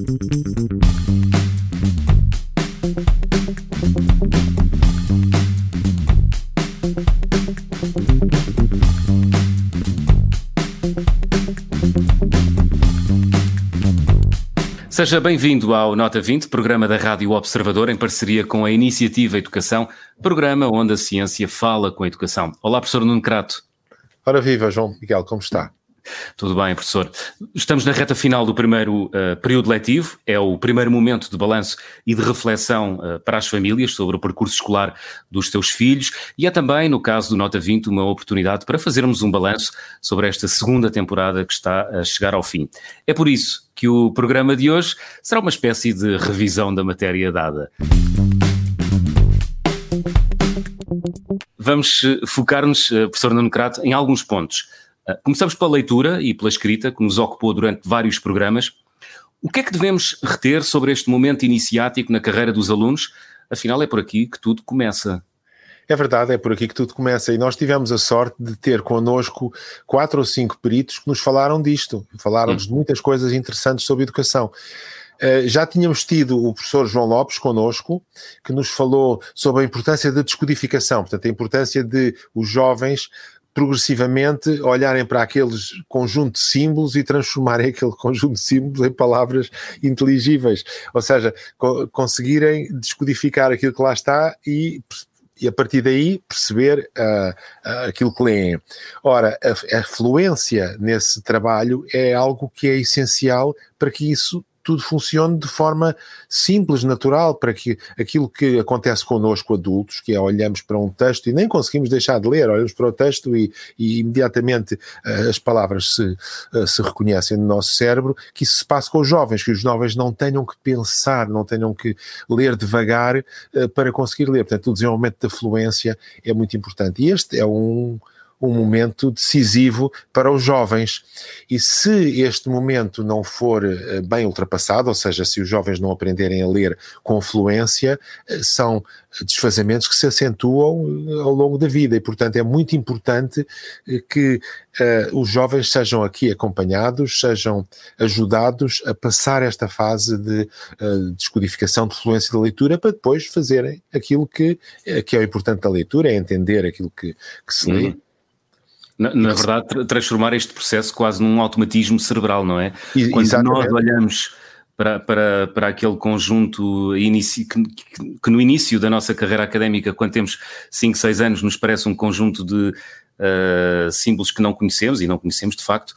Seja bem-vindo ao Nota 20, programa da Rádio Observador, em parceria com a Iniciativa Educação, programa onde a ciência fala com a educação. Olá, professor Nuno Crato. Ora viva, João Miguel, como está? Tudo bem, professor. Estamos na reta final do primeiro uh, período letivo, é o primeiro momento de balanço e de reflexão uh, para as famílias sobre o percurso escolar dos seus filhos e é também, no caso do Nota 20, uma oportunidade para fazermos um balanço sobre esta segunda temporada que está a chegar ao fim. É por isso que o programa de hoje será uma espécie de revisão da matéria dada. Vamos eh, focar-nos, professor Nuno Crato, em alguns pontos. Ah, começamos pela leitura e pela escrita, que nos ocupou durante vários programas. O que é que devemos reter sobre este momento iniciático na carreira dos alunos? Afinal, é por aqui que tudo começa. É verdade, é por aqui que tudo começa. E nós tivemos a sorte de ter connosco quatro ou cinco peritos que nos falaram disto, falaram-nos hum. de muitas coisas interessantes sobre educação. Uh, já tínhamos tido o professor João Lopes connosco, que nos falou sobre a importância da descodificação, portanto, a importância de os jovens progressivamente olharem para aqueles conjunto de símbolos e transformarem aquele conjunto de símbolos em palavras inteligíveis, ou seja, co conseguirem descodificar aquilo que lá está e e a partir daí perceber uh, uh, aquilo que leem. Ora, a, a fluência nesse trabalho é algo que é essencial para que isso tudo funcione de forma simples, natural, para que aquilo que acontece connosco adultos, que é olhamos para um texto e nem conseguimos deixar de ler, olhamos para o texto e, e imediatamente uh, as palavras se, uh, se reconhecem no nosso cérebro, que isso se passe com os jovens, que os jovens não tenham que pensar, não tenham que ler devagar uh, para conseguir ler. Portanto, o desenvolvimento da fluência é muito importante. E este é um um momento decisivo para os jovens. E se este momento não for eh, bem ultrapassado, ou seja, se os jovens não aprenderem a ler com fluência, eh, são desfazamentos que se acentuam eh, ao longo da vida e, portanto, é muito importante que uh, os jovens sejam aqui acompanhados, sejam ajudados a passar esta fase de uh, descodificação de fluência da leitura para depois fazerem aquilo que, que é o importante da leitura, é entender aquilo que, que se lê. Uhum na, na verdade, transformar este processo quase num automatismo cerebral, não é? Quando Exatamente. nós olhamos para, para, para aquele conjunto inici, que, que, no início da nossa carreira académica, quando temos 5, 6 anos, nos parece um conjunto de uh, símbolos que não conhecemos e não conhecemos de facto,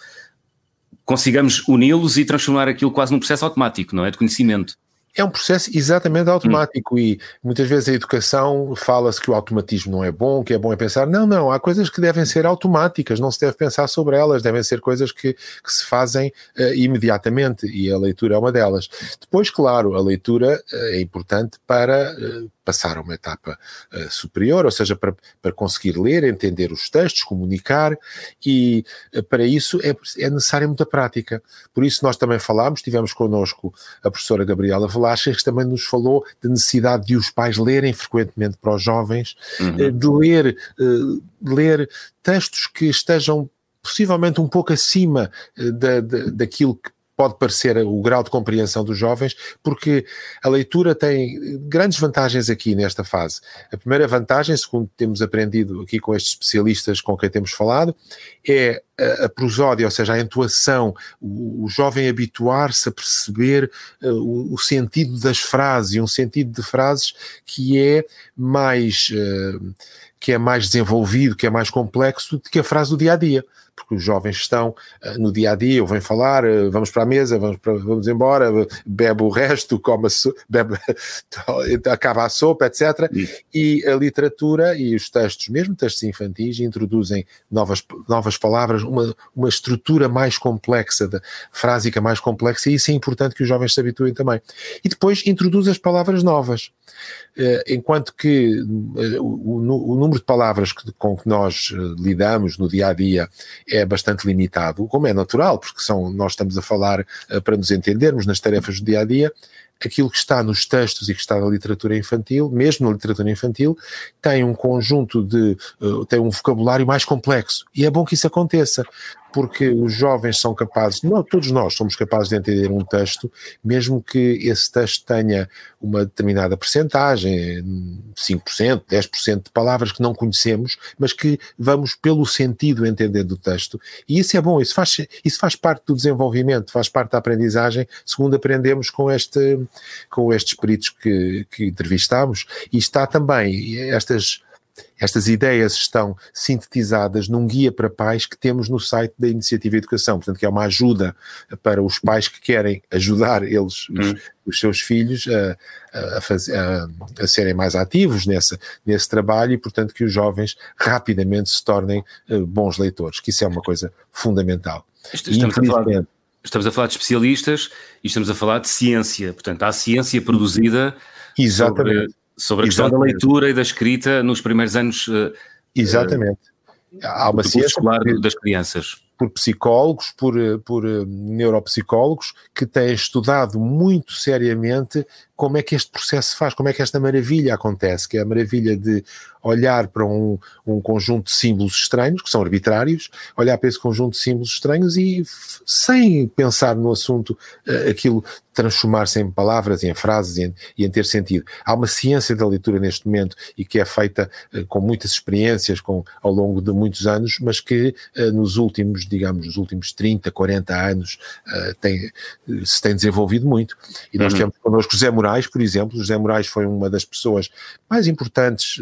consigamos uni-los e transformar aquilo quase num processo automático, não é? De conhecimento. É um processo exatamente automático hum. e muitas vezes a educação fala-se que o automatismo não é bom, que é bom é pensar, não, não, há coisas que devem ser automáticas, não se deve pensar sobre elas, devem ser coisas que, que se fazem uh, imediatamente e a leitura é uma delas. Depois, claro, a leitura uh, é importante para uh, passar a uma etapa uh, superior, ou seja, para, para conseguir ler, entender os textos, comunicar, e uh, para isso é, é necessária muita prática. Por isso nós também falámos, tivemos connosco a professora Gabriela Velasquez, que também nos falou da necessidade de os pais lerem frequentemente para os jovens, uhum. uh, de ler, ler textos que estejam possivelmente um pouco acima da, da, daquilo que pode parecer o grau de compreensão dos jovens, porque a leitura tem grandes vantagens aqui nesta fase. A primeira vantagem, segundo temos aprendido aqui com estes especialistas com quem temos falado, é a, prosódia, ou seja, a entoação, o, o jovem habituar-se a perceber uh, o, o, sentido das frases, um sentido de frases que é mais, uh, que é mais desenvolvido, que é mais complexo do que a frase do dia a dia porque os jovens estão uh, no dia a dia, ouvem falar, uh, vamos para a mesa, vamos, para, vamos embora, bebe o resto, come so, bebe, acaba a sopa, etc. E a literatura e os textos, mesmo textos infantis, introduzem novas, novas palavras, uma, uma estrutura mais complexa, de, frásica mais complexa, e isso é importante que os jovens se habituem também. E depois introduz as palavras novas. Uh, enquanto que o, o, número de palavras que, com que nós lidamos no dia a dia é bastante limitado, como é natural, porque são, nós estamos a falar uh, para nos entendermos nas tarefas do dia a dia, aquilo que está nos textos e que está na literatura infantil, mesmo na literatura infantil, tem um conjunto de, uh, tem um vocabulário mais complexo. E é bom que isso aconteça, porque os jovens são capazes, não, todos nós somos capazes de entender um texto, mesmo que esse texto tenha uma determinada percentagem, 5%, 10% de palavras que não conhecemos, mas que vamos pelo sentido entender do texto. E isso é bom, isso faz, isso faz parte do desenvolvimento, faz parte da aprendizagem, segundo aprendemos com, este, com estes peritos que, que entrevistámos, e está também estas estas ideias estão sintetizadas num guia para pais que temos no site da Iniciativa Educação, portanto, que é uma ajuda para os pais que querem ajudar eles, os, hum. os seus filhos, a, a, fazer, a, a, serem mais ativos nessa, nesse trabalho e, portanto, que os jovens rapidamente se tornem uh, bons leitores, que isso é uma coisa fundamental. Estamos, a falar, estamos a falar de especialistas e estamos a falar de ciência, portanto, há ciência produzida. Exatamente. Sobre sobre a questão da leitura e da escrita nos primeiros anos uh, Exatamente. Há uma ciência das crianças. Por psicólogos, por, eh, por neuropsicólogos que têm estudado muito seriamente como é que este processo se faz, como é que esta maravilha acontece, que é a maravilha de olhar para um, um conjunto de símbolos estranhos, que são arbitrários, olhar para esse conjunto de símbolos estranhos e, sem pensar no assunto, uh, aquilo transformar-se em palavras em frases e em, e em, ter sentido. Há uma ciência da leitura neste momento e que é feita com muitas experiências com, ao longo de muitos anos, mas que nos últimos, digamos, nos últimos 30, 40 anos tem, se tem desenvolvido muito. E nós uhum. temos connosco José Moraes, por exemplo. José Moraes foi uma das pessoas mais importantes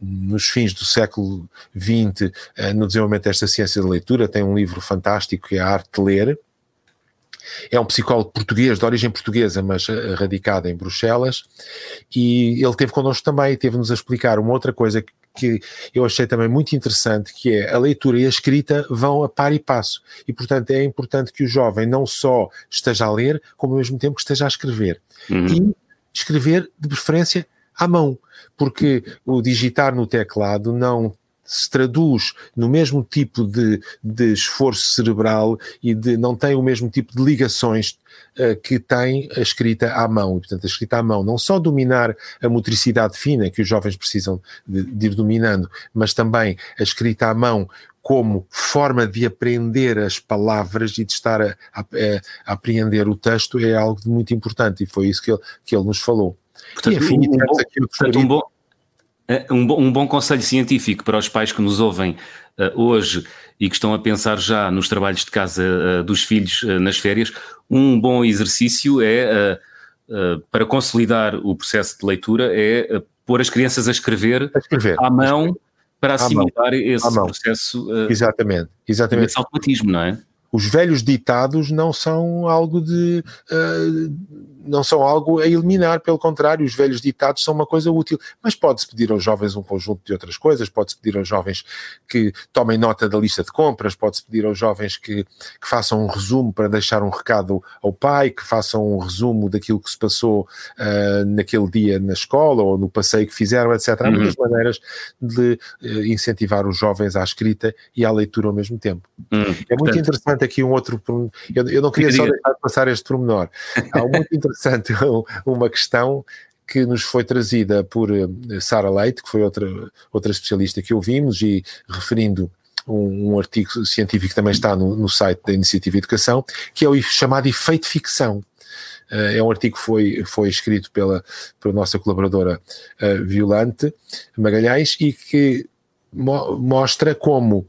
nos fins do século XX eh, no desenvolvimento desta ciência da leitura. Tem um livro fantástico que é A Arte de Ler. É um psicólogo português, de origem portuguesa, mas eh, radicado em Bruxelas, e ele teve connosco também, teve-nos a explicar uma outra coisa que eu achei também muito interessante, que é a leitura e a escrita vão a par e passo. E, portanto, é importante que o jovem não só esteja a ler, como ao mesmo tempo que esteja a escrever. Uhum. E escrever, de preferência, à mão, porque o digitar no teclado não se traduz no mesmo tipo de, de esforço cerebral e de, não tem o mesmo tipo de ligações uh, que tem a escrita à mão. E, portanto, a escrita à mão, não só dominar a motricidade fina que os jovens precisam de, de ir dominando, mas também a escrita à mão como forma de aprender as palavras e de estar a, a, a apreender o texto é algo muito importante e foi isso que ele, que ele nos falou. Portanto, e, enfim, um, bom, portanto, um, bom, um, bom, um bom conselho científico para os pais que nos ouvem uh, hoje e que estão a pensar já nos trabalhos de casa uh, dos filhos uh, nas férias, um bom exercício é, para consolidar o processo de leitura, é pôr as crianças a escrever, a escrever à mão para assimilar esse processo. exatamente, exatamente. Esse automatismo, não é? Os velhos ditados não são algo de não são algo a eliminar, pelo contrário, os velhos ditados são uma coisa útil. Mas pode-se pedir aos jovens um conjunto de outras coisas, pode-se pedir aos jovens que tomem nota da lista de compras, pode-se pedir aos jovens que, que, façam um resumo para deixar um recado ao pai, que façam um resumo daquilo que se passou uh, naquele dia na escola ou no passeio que fizeram, etc. Há uhum. muitas maneiras de uh, incentivar os jovens à escrita e à leitura ao mesmo tempo. Uhum. É muito Portanto, interessante aqui um outro. Eu, eu não queria só deixar de passar este pormenor. Há muito interessante uma questão que nos foi trazida por eh, Sara Leite, que foi outra, outra especialista que ouvimos, e referindo um, um artigo científico que também está no, no, site da Iniciativa Educação, que é o chamado efeito ficção. Uh, é um artigo que foi, foi escrito pela, pela nossa colaboradora uh, Violante Magalhães e que mo mostra como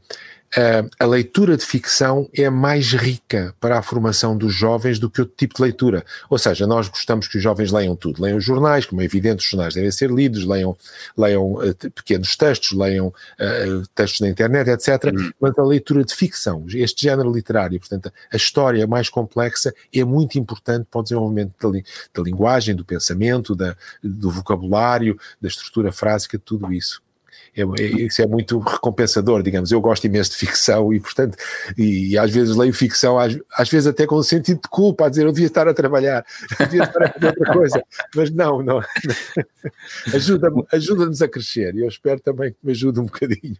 Uh, a leitura de ficção é mais rica para a formação dos jovens do que outro tipo de leitura. Ou seja, nós gostamos que os jovens leiam tudo. Leiam jornais, como é evidente, os jornais devem ser lidos, leiam, leiam uh, pequenos textos, leiam uh, textos na internet, etc. Uhum. Mas a leitura de ficção, este género literário, portanto, a história mais complexa é muito importante para o desenvolvimento da, li da linguagem, do pensamento, da, do vocabulário, da estrutura frásica, tudo isso isso é muito recompensador, digamos. Eu gosto imenso de ficção e, portanto, e, e às vezes leio ficção, às, às, vezes até com um sentido de culpa, a dizer eu devia estar a trabalhar, eu devia estar a fazer outra coisa, mas não, não. Ajuda-nos ajuda a crescer e eu espero também que me ajude um bocadinho.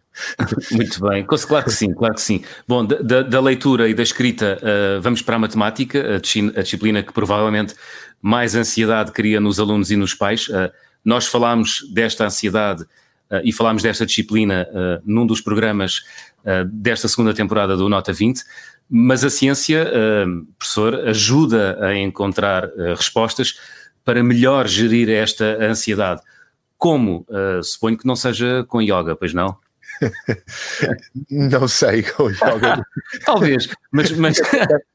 Muito bem, claro que sim, claro que sim. Bom, da, da leitura e da escrita, uh, vamos para a matemática, a, disciplina que provavelmente mais ansiedade cria nos alunos e nos pais. Uh, nós falámos desta ansiedade e falámos desta disciplina num dos programas desta segunda temporada do Nota 20, mas a ciência, professor, ajuda a encontrar respostas para melhor gerir esta ansiedade. Como? suponho que não seja com yoga, pois não? não sei. Talvez, mas, mas...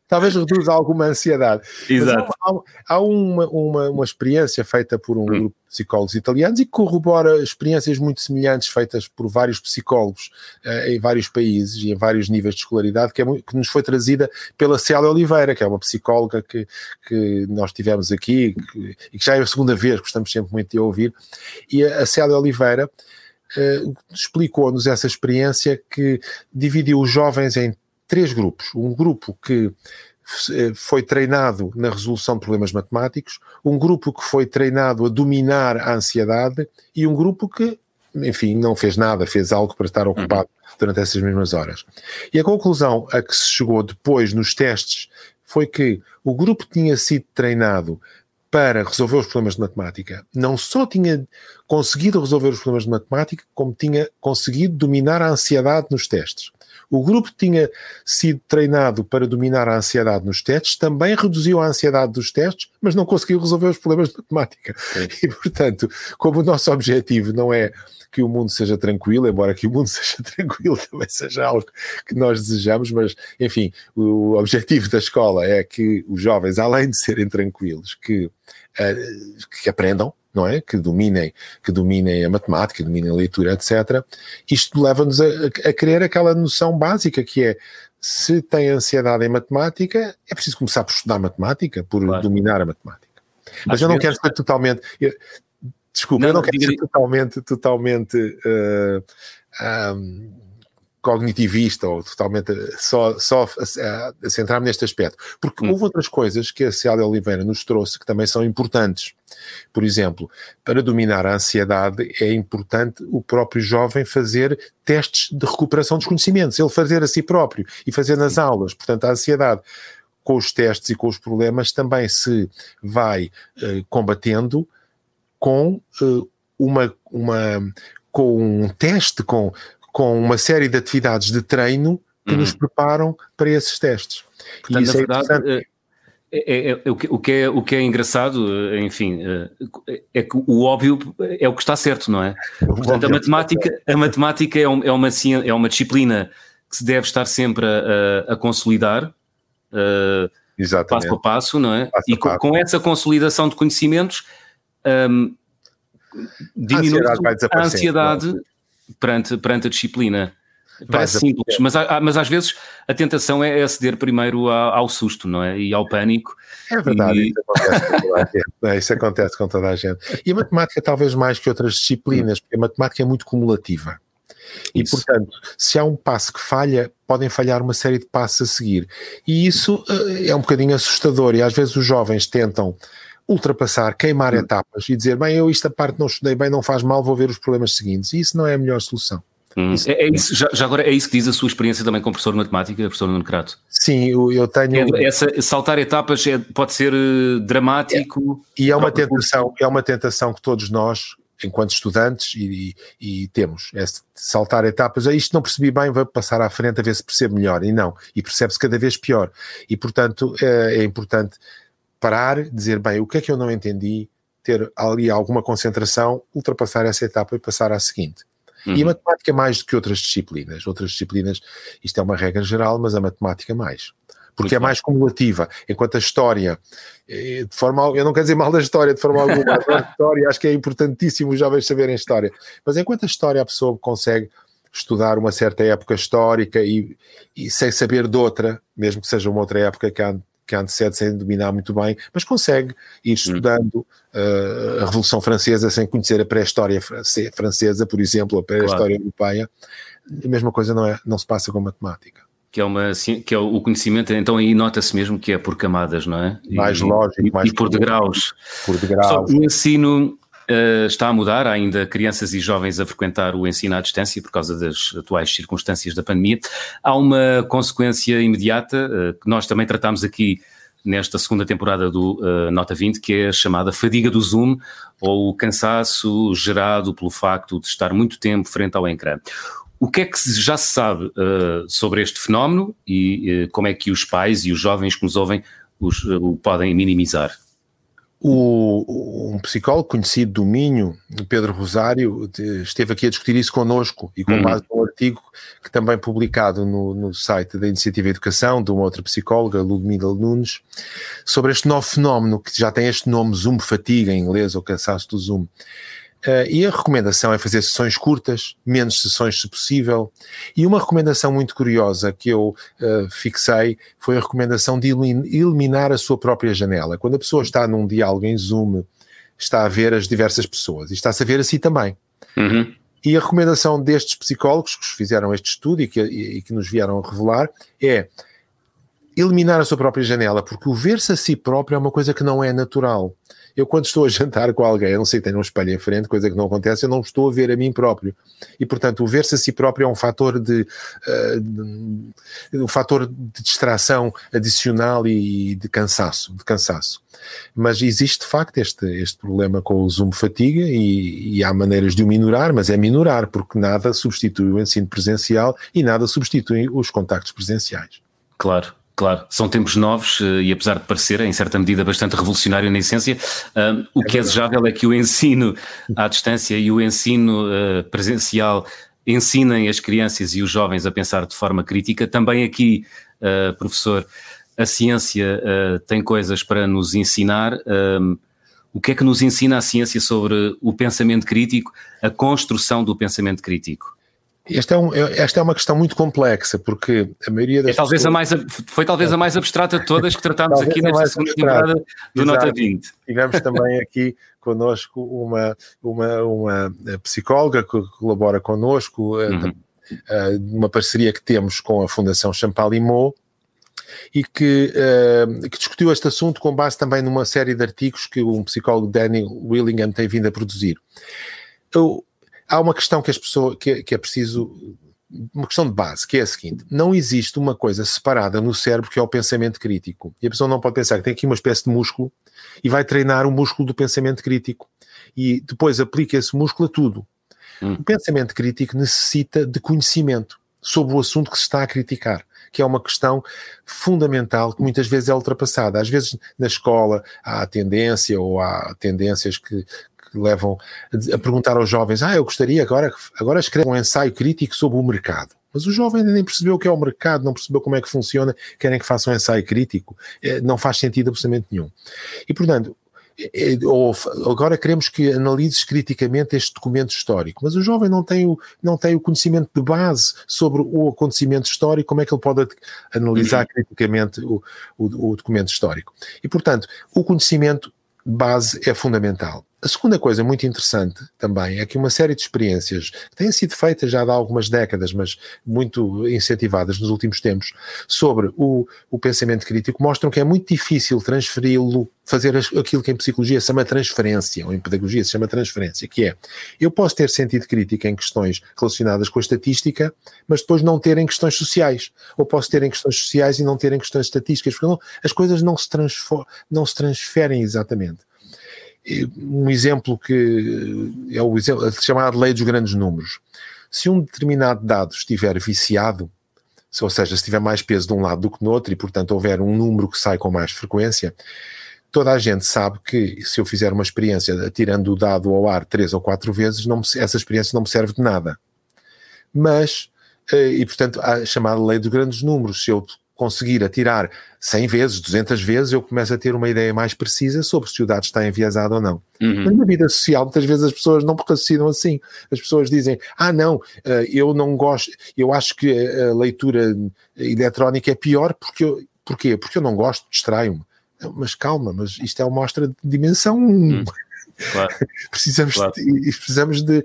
talvez reduza alguma ansiedade. Exato. Há, há, uma, uma, uma, experiência feita por um hum. grupo de psicólogos italianos e que corrobora experiências muito semelhantes feitas por vários psicólogos uh, em vários países e em vários níveis de escolaridade, que, é muito, que nos foi trazida pela Célia Oliveira, que é uma psicóloga que, que nós tivemos aqui que, e que já é a segunda vez, gostamos sempre muito de ouvir. E a, a Célia Oliveira. Uh, explicou-nos essa experiência que dividiu os jovens em três grupos. Um grupo que eh, foi treinado na resolução de problemas matemáticos, um grupo que foi treinado a dominar a ansiedade e um grupo que, enfim, não fez nada, fez algo para estar ocupado durante essas mesmas horas. E a conclusão a que se chegou depois nos testes foi que o grupo tinha sido treinado para resolver os problemas de matemática, não só tinha conseguido resolver os problemas de matemática, como tinha conseguido dominar a ansiedade nos testes. O grupo tinha sido treinado para dominar a ansiedade nos testes, também reduziu a ansiedade dos testes, mas não conseguiu resolver os problemas de matemática. Sim. E, portanto, como o nosso objetivo não é que o mundo seja tranquilo, embora que o mundo seja tranquilo também seja algo que nós desejamos, mas enfim, o objetivo da escola é que os jovens, além de serem tranquilos, que, uh, que aprendam, não é? Que dominem, que dominem a matemática, dominem a leitura, etc. Isto leva-nos a, a querer aquela noção básica que é se tem ansiedade em matemática, é preciso começar por estudar matemática, por claro. dominar a matemática. Mas eu não quero ser totalmente. Eu, desculpa, não, eu não quero ser totalmente, totalmente uh, um, cognitivista ou totalmente só, só a, a centrar-me neste aspecto. Porque hum. houve outras coisas que a Célia Oliveira nos trouxe que também são importantes. Por exemplo, para dominar a ansiedade é importante o próprio jovem fazer testes de recuperação dos conhecimentos, ele fazer a si próprio e fazer nas aulas. Portanto, a ansiedade com os testes e com os problemas também se vai uh, combatendo com uh, uma, uma com um teste, com com uma série de atividades de treino que uhum. nos preparam para esses testes. Portanto, na é verdade, é, é, é, o, que, o, que é, o que é engraçado, enfim, é que o óbvio é o que está certo, não é? Portanto, a matemática, a matemática é, uma, é, uma, é uma disciplina que se deve estar sempre a, a consolidar, uh, passo a passo, não é? Passo e com, com, essa consolidação de conhecimentos, um, diminui a ansiedade, a ansiedade perante, perante a disciplina. Parece simples, mas, mas às vezes a tentação é aceder primeiro ao, susto, não é? E ao pânico. É verdade, e... isso, acontece com toda a gente. É, isso acontece com toda a gente. E a matemática, talvez mais que outras disciplinas, porque a matemática é muito cumulativa. E, isso. portanto, se há um passo que falha, podem falhar uma série de passos a seguir. E isso uh, é um bocadinho assustador. E às vezes os jovens tentam ultrapassar, queimar hum. etapas e dizer, bem, eu esta parte não estudei bem, não faz mal, vou ver os problemas seguintes. E isso não é a melhor solução. Hum. Isso, é, é, isso, já, já, agora é isso que diz a sua experiência também como professor de matemática, professor Nuno Crato? Sim, eu, eu tenho. É, essa, saltar etapas é, pode ser uh, dramático. É, e é uma tentação, é uma tentação que todos nós, enquanto estudantes, e, e, e temos, é saltar etapas. Ah, isto não percebi bem, vou passar à frente a ver se percebo melhor. E não, e percebe-se cada vez pior. E portanto é, é importante parar, dizer, bem, o que é que eu não entendi, ter ali alguma concentração, ultrapassar essa etapa e passar à seguinte. Uhum. E a matemática mais do que outras disciplinas. Outras disciplinas, isto é uma regra geral, mas a matemática mais. Porque Muito é bom. mais cumulativa, enquanto a história, eh, de forma, eu não quero dizer mal da história de forma alguma, a história, acho que é importantíssimo os jovens saberem história, mas enquanto a história a pessoa consegue estudar uma certa época histórica e, e sem saber de outra, mesmo que seja uma outra época que há que antecede sem dominar muito bem, mas consegue ir hum. estudando uh, a Revolução Francesa sem conhecer a pré-história francesa, por exemplo, a pré-história claro. europeia. A mesma coisa não, é, não se passa com matemática. Que é, uma, que é o conhecimento, então aí nota-se mesmo que é por camadas, não é? Mais e, lógico, e, mais e por degraus. Por degraus. Só, o ensino Uh, está a mudar, há ainda crianças e jovens a frequentar o ensino à distância por causa das atuais circunstâncias da pandemia. Há uma consequência imediata, uh, que nós também tratamos aqui nesta segunda temporada do uh, Nota 20, que é a chamada fadiga do Zoom, ou o cansaço gerado pelo facto de estar muito tempo frente ao ecrã. O que é que já se sabe sobre este fenómeno e como é que os pais e os jovens que nos ouvem o podem minimizar? O, um psicólogo conhecido do Minho, Pedro Rosário, esteve aqui a discutir isso connosco e com uhum. base num artigo que também publicado no, no site da Iniciativa Educação, de uma outra psicóloga, Ludmila Nunes, sobre este novo fenómeno que já tem este nome Zoom fatiga em inglês, ou cansaço do Zoom. Uh, e a recomendação é fazer sessões curtas, menos sessões se possível. E uma recomendação muito curiosa que eu uh, fixei foi a recomendação de eliminar a sua própria janela. Quando a pessoa está num diálogo em Zoom, está a ver as diversas pessoas e está-se a ver a si também. Uhum. E a recomendação destes psicólogos que fizeram este estudo e que, e que nos vieram revelar é eliminar a sua própria janela, porque o ver-se a si próprio é uma coisa que não é natural. Eu, quando estou a jantar com alguém, a não sei que tenha um espelho em frente, coisa que não acontece, eu não estou a ver a mim próprio. E, portanto, o ver-se a si próprio é um fator de, uh, de, um fator de distração adicional e de cansaço, de cansaço. Mas existe, de facto, este, este problema com o Zoom fatiga e, e há maneiras de o minorar, mas é minorar, porque nada substitui o ensino presencial e nada substitui os contactos presenciais. Claro. Claro, são tempos novos eh, e apesar de parecer, em certa medida, bastante revolucionário na essência, um, o que é desejável é que o ensino à distância e o ensino uh, presencial ensinem as crianças e os jovens a pensar de forma crítica. Também aqui, uh, professor, a ciência uh, tem coisas para nos ensinar. Um, o que é que nos ensina a ciência sobre o pensamento crítico, a construção do pensamento crítico? Esta é, um, esta é uma questão muito complexa, porque a maioria das é talvez pessoas... a mais, Foi talvez a mais abstrata de todas que tratámos aqui nesta segunda temporada do Exato. Nota 20. Tivemos também aqui connosco uma, uma, uma psicóloga que colabora connosco, eh, uhum. Eh, uma parceria que temos com a Fundação Champalimau, e que, uh, que, discutiu este assunto com base também numa série de artigos que um psicólogo Daniel Willingham tem vindo a produzir. Eu, há uma questão que, as pessoas, que, que é preciso uma questão de base, que é a seguinte: não existe uma coisa separada no cérebro que é o pensamento crítico. E a pessoa não pode pensar que tem aqui uma espécie de músculo e vai treinar o músculo do pensamento crítico. E depois aplica esse músculo a tudo. Hum. O pensamento crítico necessita de conhecimento sobre o assunto que se está a criticar, que é uma questão fundamental que muitas vezes é ultrapassada. Às vezes na escola há tendência ou há tendências que, que levam a, perguntar aos jovens: Ah, eu gostaria agora, agora escrever um ensaio crítico sobre o mercado. Mas o jovem ainda nem percebeu o que é o mercado, não percebeu como é que funciona, querem que faça um ensaio crítico. É, não faz sentido absolutamente nenhum. E, portanto, é, é, ou agora queremos que analises criticamente este documento histórico, mas o jovem não tem o, não tem o conhecimento de base sobre o acontecimento histórico, como é que ele pode analisar uhum. criticamente o, o, o documento histórico. E, portanto, o conhecimento base é fundamental. A segunda coisa muito interessante também é que uma série de experiências que têm sido feitas já há algumas décadas, mas muito incentivadas nos últimos tempos, sobre o, o pensamento crítico, mostram que é muito difícil transferi-lo, fazer aquilo que em psicologia se chama transferência, ou em pedagogia se chama transferência, que é, eu posso ter sentido crítica em questões relacionadas com a estatística, mas depois não ter em questões sociais, ou posso ter em questões sociais e não ter em questões estatísticas, porque não, as coisas não se, não se transferem exatamente um exemplo que é o exemplo chamado lei dos grandes números. Se um determinado dado estiver viciado, ou seja, se tiver mais peso de um lado do que no outro e, portanto, houver um número que sai com mais frequência, toda a gente sabe que se eu fizer uma experiência atirando o dado ao ar três ou quatro vezes, não me, essa experiência não me serve de nada. Mas, eh, e portanto, a chamada lei dos grandes números, se eu conseguir atirar 100 vezes, 200 vezes, eu começo a ter uma ideia mais precisa sobre se o dado está enviesado ou não. Uhum. Mas na vida social, muitas vezes as pessoas não raciocinam assim. As pessoas dizem, ah não, eh, eu não gosto, eu acho que a leitura eletrónica é pior porque eu, porquê? Porque eu não gosto, distraio-me. Mas calma, mas isto é uma mostra de dimensão 1. Hum. Claro. precisamos, claro. De, precisamos de.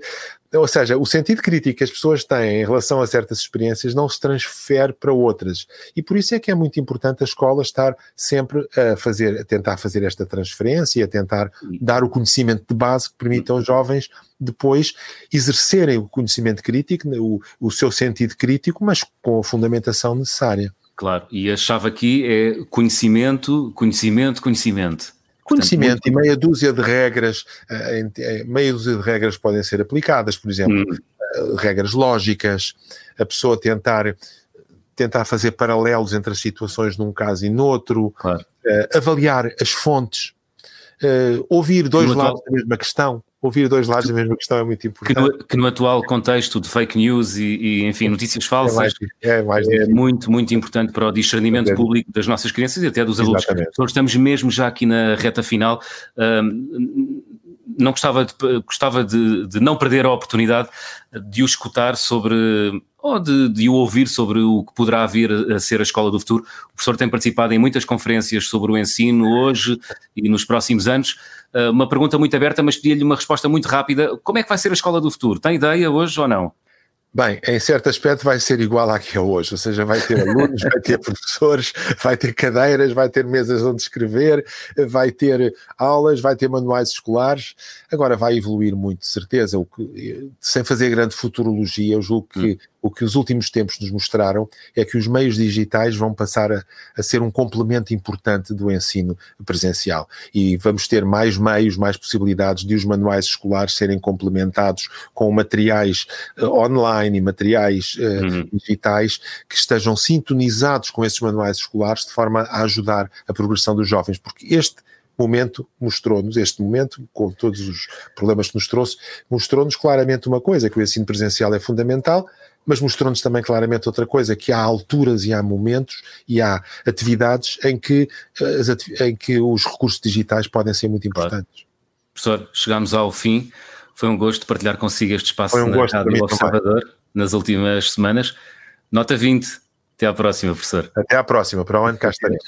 Ou seja, o sentido crítico que as pessoas têm em relação a certas experiências não se transfere para outras. E por isso é que é muito importante a escola estar sempre a fazer, a tentar fazer esta transferência, a tentar dar o conhecimento de base que permita aos jovens depois exercerem o conhecimento crítico, o, o seu sentido crítico, mas com a fundamentação necessária. Claro, e a chave aqui é conhecimento, conhecimento, conhecimento. Conhecimento Portanto, muito... e meia dúzia de regras, eh, eh, meia dúzia de regras podem ser aplicadas, por exemplo, hum. Eh, regras lógicas, a pessoa tentar tentar fazer paralelos entre as situações num caso e noutro, claro. avaliar as fontes, ouvir dois lados da mesma questão ouvir dois lados da mesma questão é muito importante. Que no, que no atual contexto de fake news e, e enfim, notícias é falsas, é, mais, é, mais é muito, muito importante para o discernimento público das nossas crianças e até dos adultos. Então, estamos mesmo já aqui na reta final. Um, não gostava de, gostava de, de, não perder a oportunidade de o escutar sobre, ou de, de o ouvir sobre o que poderá vir a ser a Escola do Futuro. O professor tem participado em muitas conferências sobre o ensino hoje e nos próximos anos. Uh, uma pergunta muito aberta, mas pedi-lhe uma resposta muito rápida. Como é que vai ser a Escola do Futuro? Tem ideia hoje ou não? Bem, em certo aspecto vai ser igual à que é hoje, ou seja, vai ter alunos, vai ter professores, vai ter cadeiras, vai ter mesas onde escrever, vai ter aulas, vai ter manuais escolares. Agora vai evoluir muito, de certeza, que, sem fazer grande futurologia, eu julgo que hum o que os últimos tempos nos mostraram é que os meios digitais vão passar a, a, ser um complemento importante do ensino presencial e vamos ter mais meios, mais possibilidades de os manuais escolares serem complementados com materiais uh, online e materiais uh, uhum. digitais que estejam sintonizados com esses manuais escolares de forma a ajudar a progressão dos jovens, porque este momento mostrou-nos, este momento, com todos os problemas que nos trouxe, mostrou-nos claramente uma coisa, que o ensino presencial é fundamental, mas mostrou-nos também claramente outra coisa, que há alturas e há momentos e há atividades em que, em que os recursos digitais podem ser muito importantes. Claro. Professor, chegamos ao fim. Foi um gosto partilhar consigo este espaço um na Rádio Observador nas últimas semanas. Nota 20. Até à próxima, professor. Até à próxima. Para o ano cá estaremos.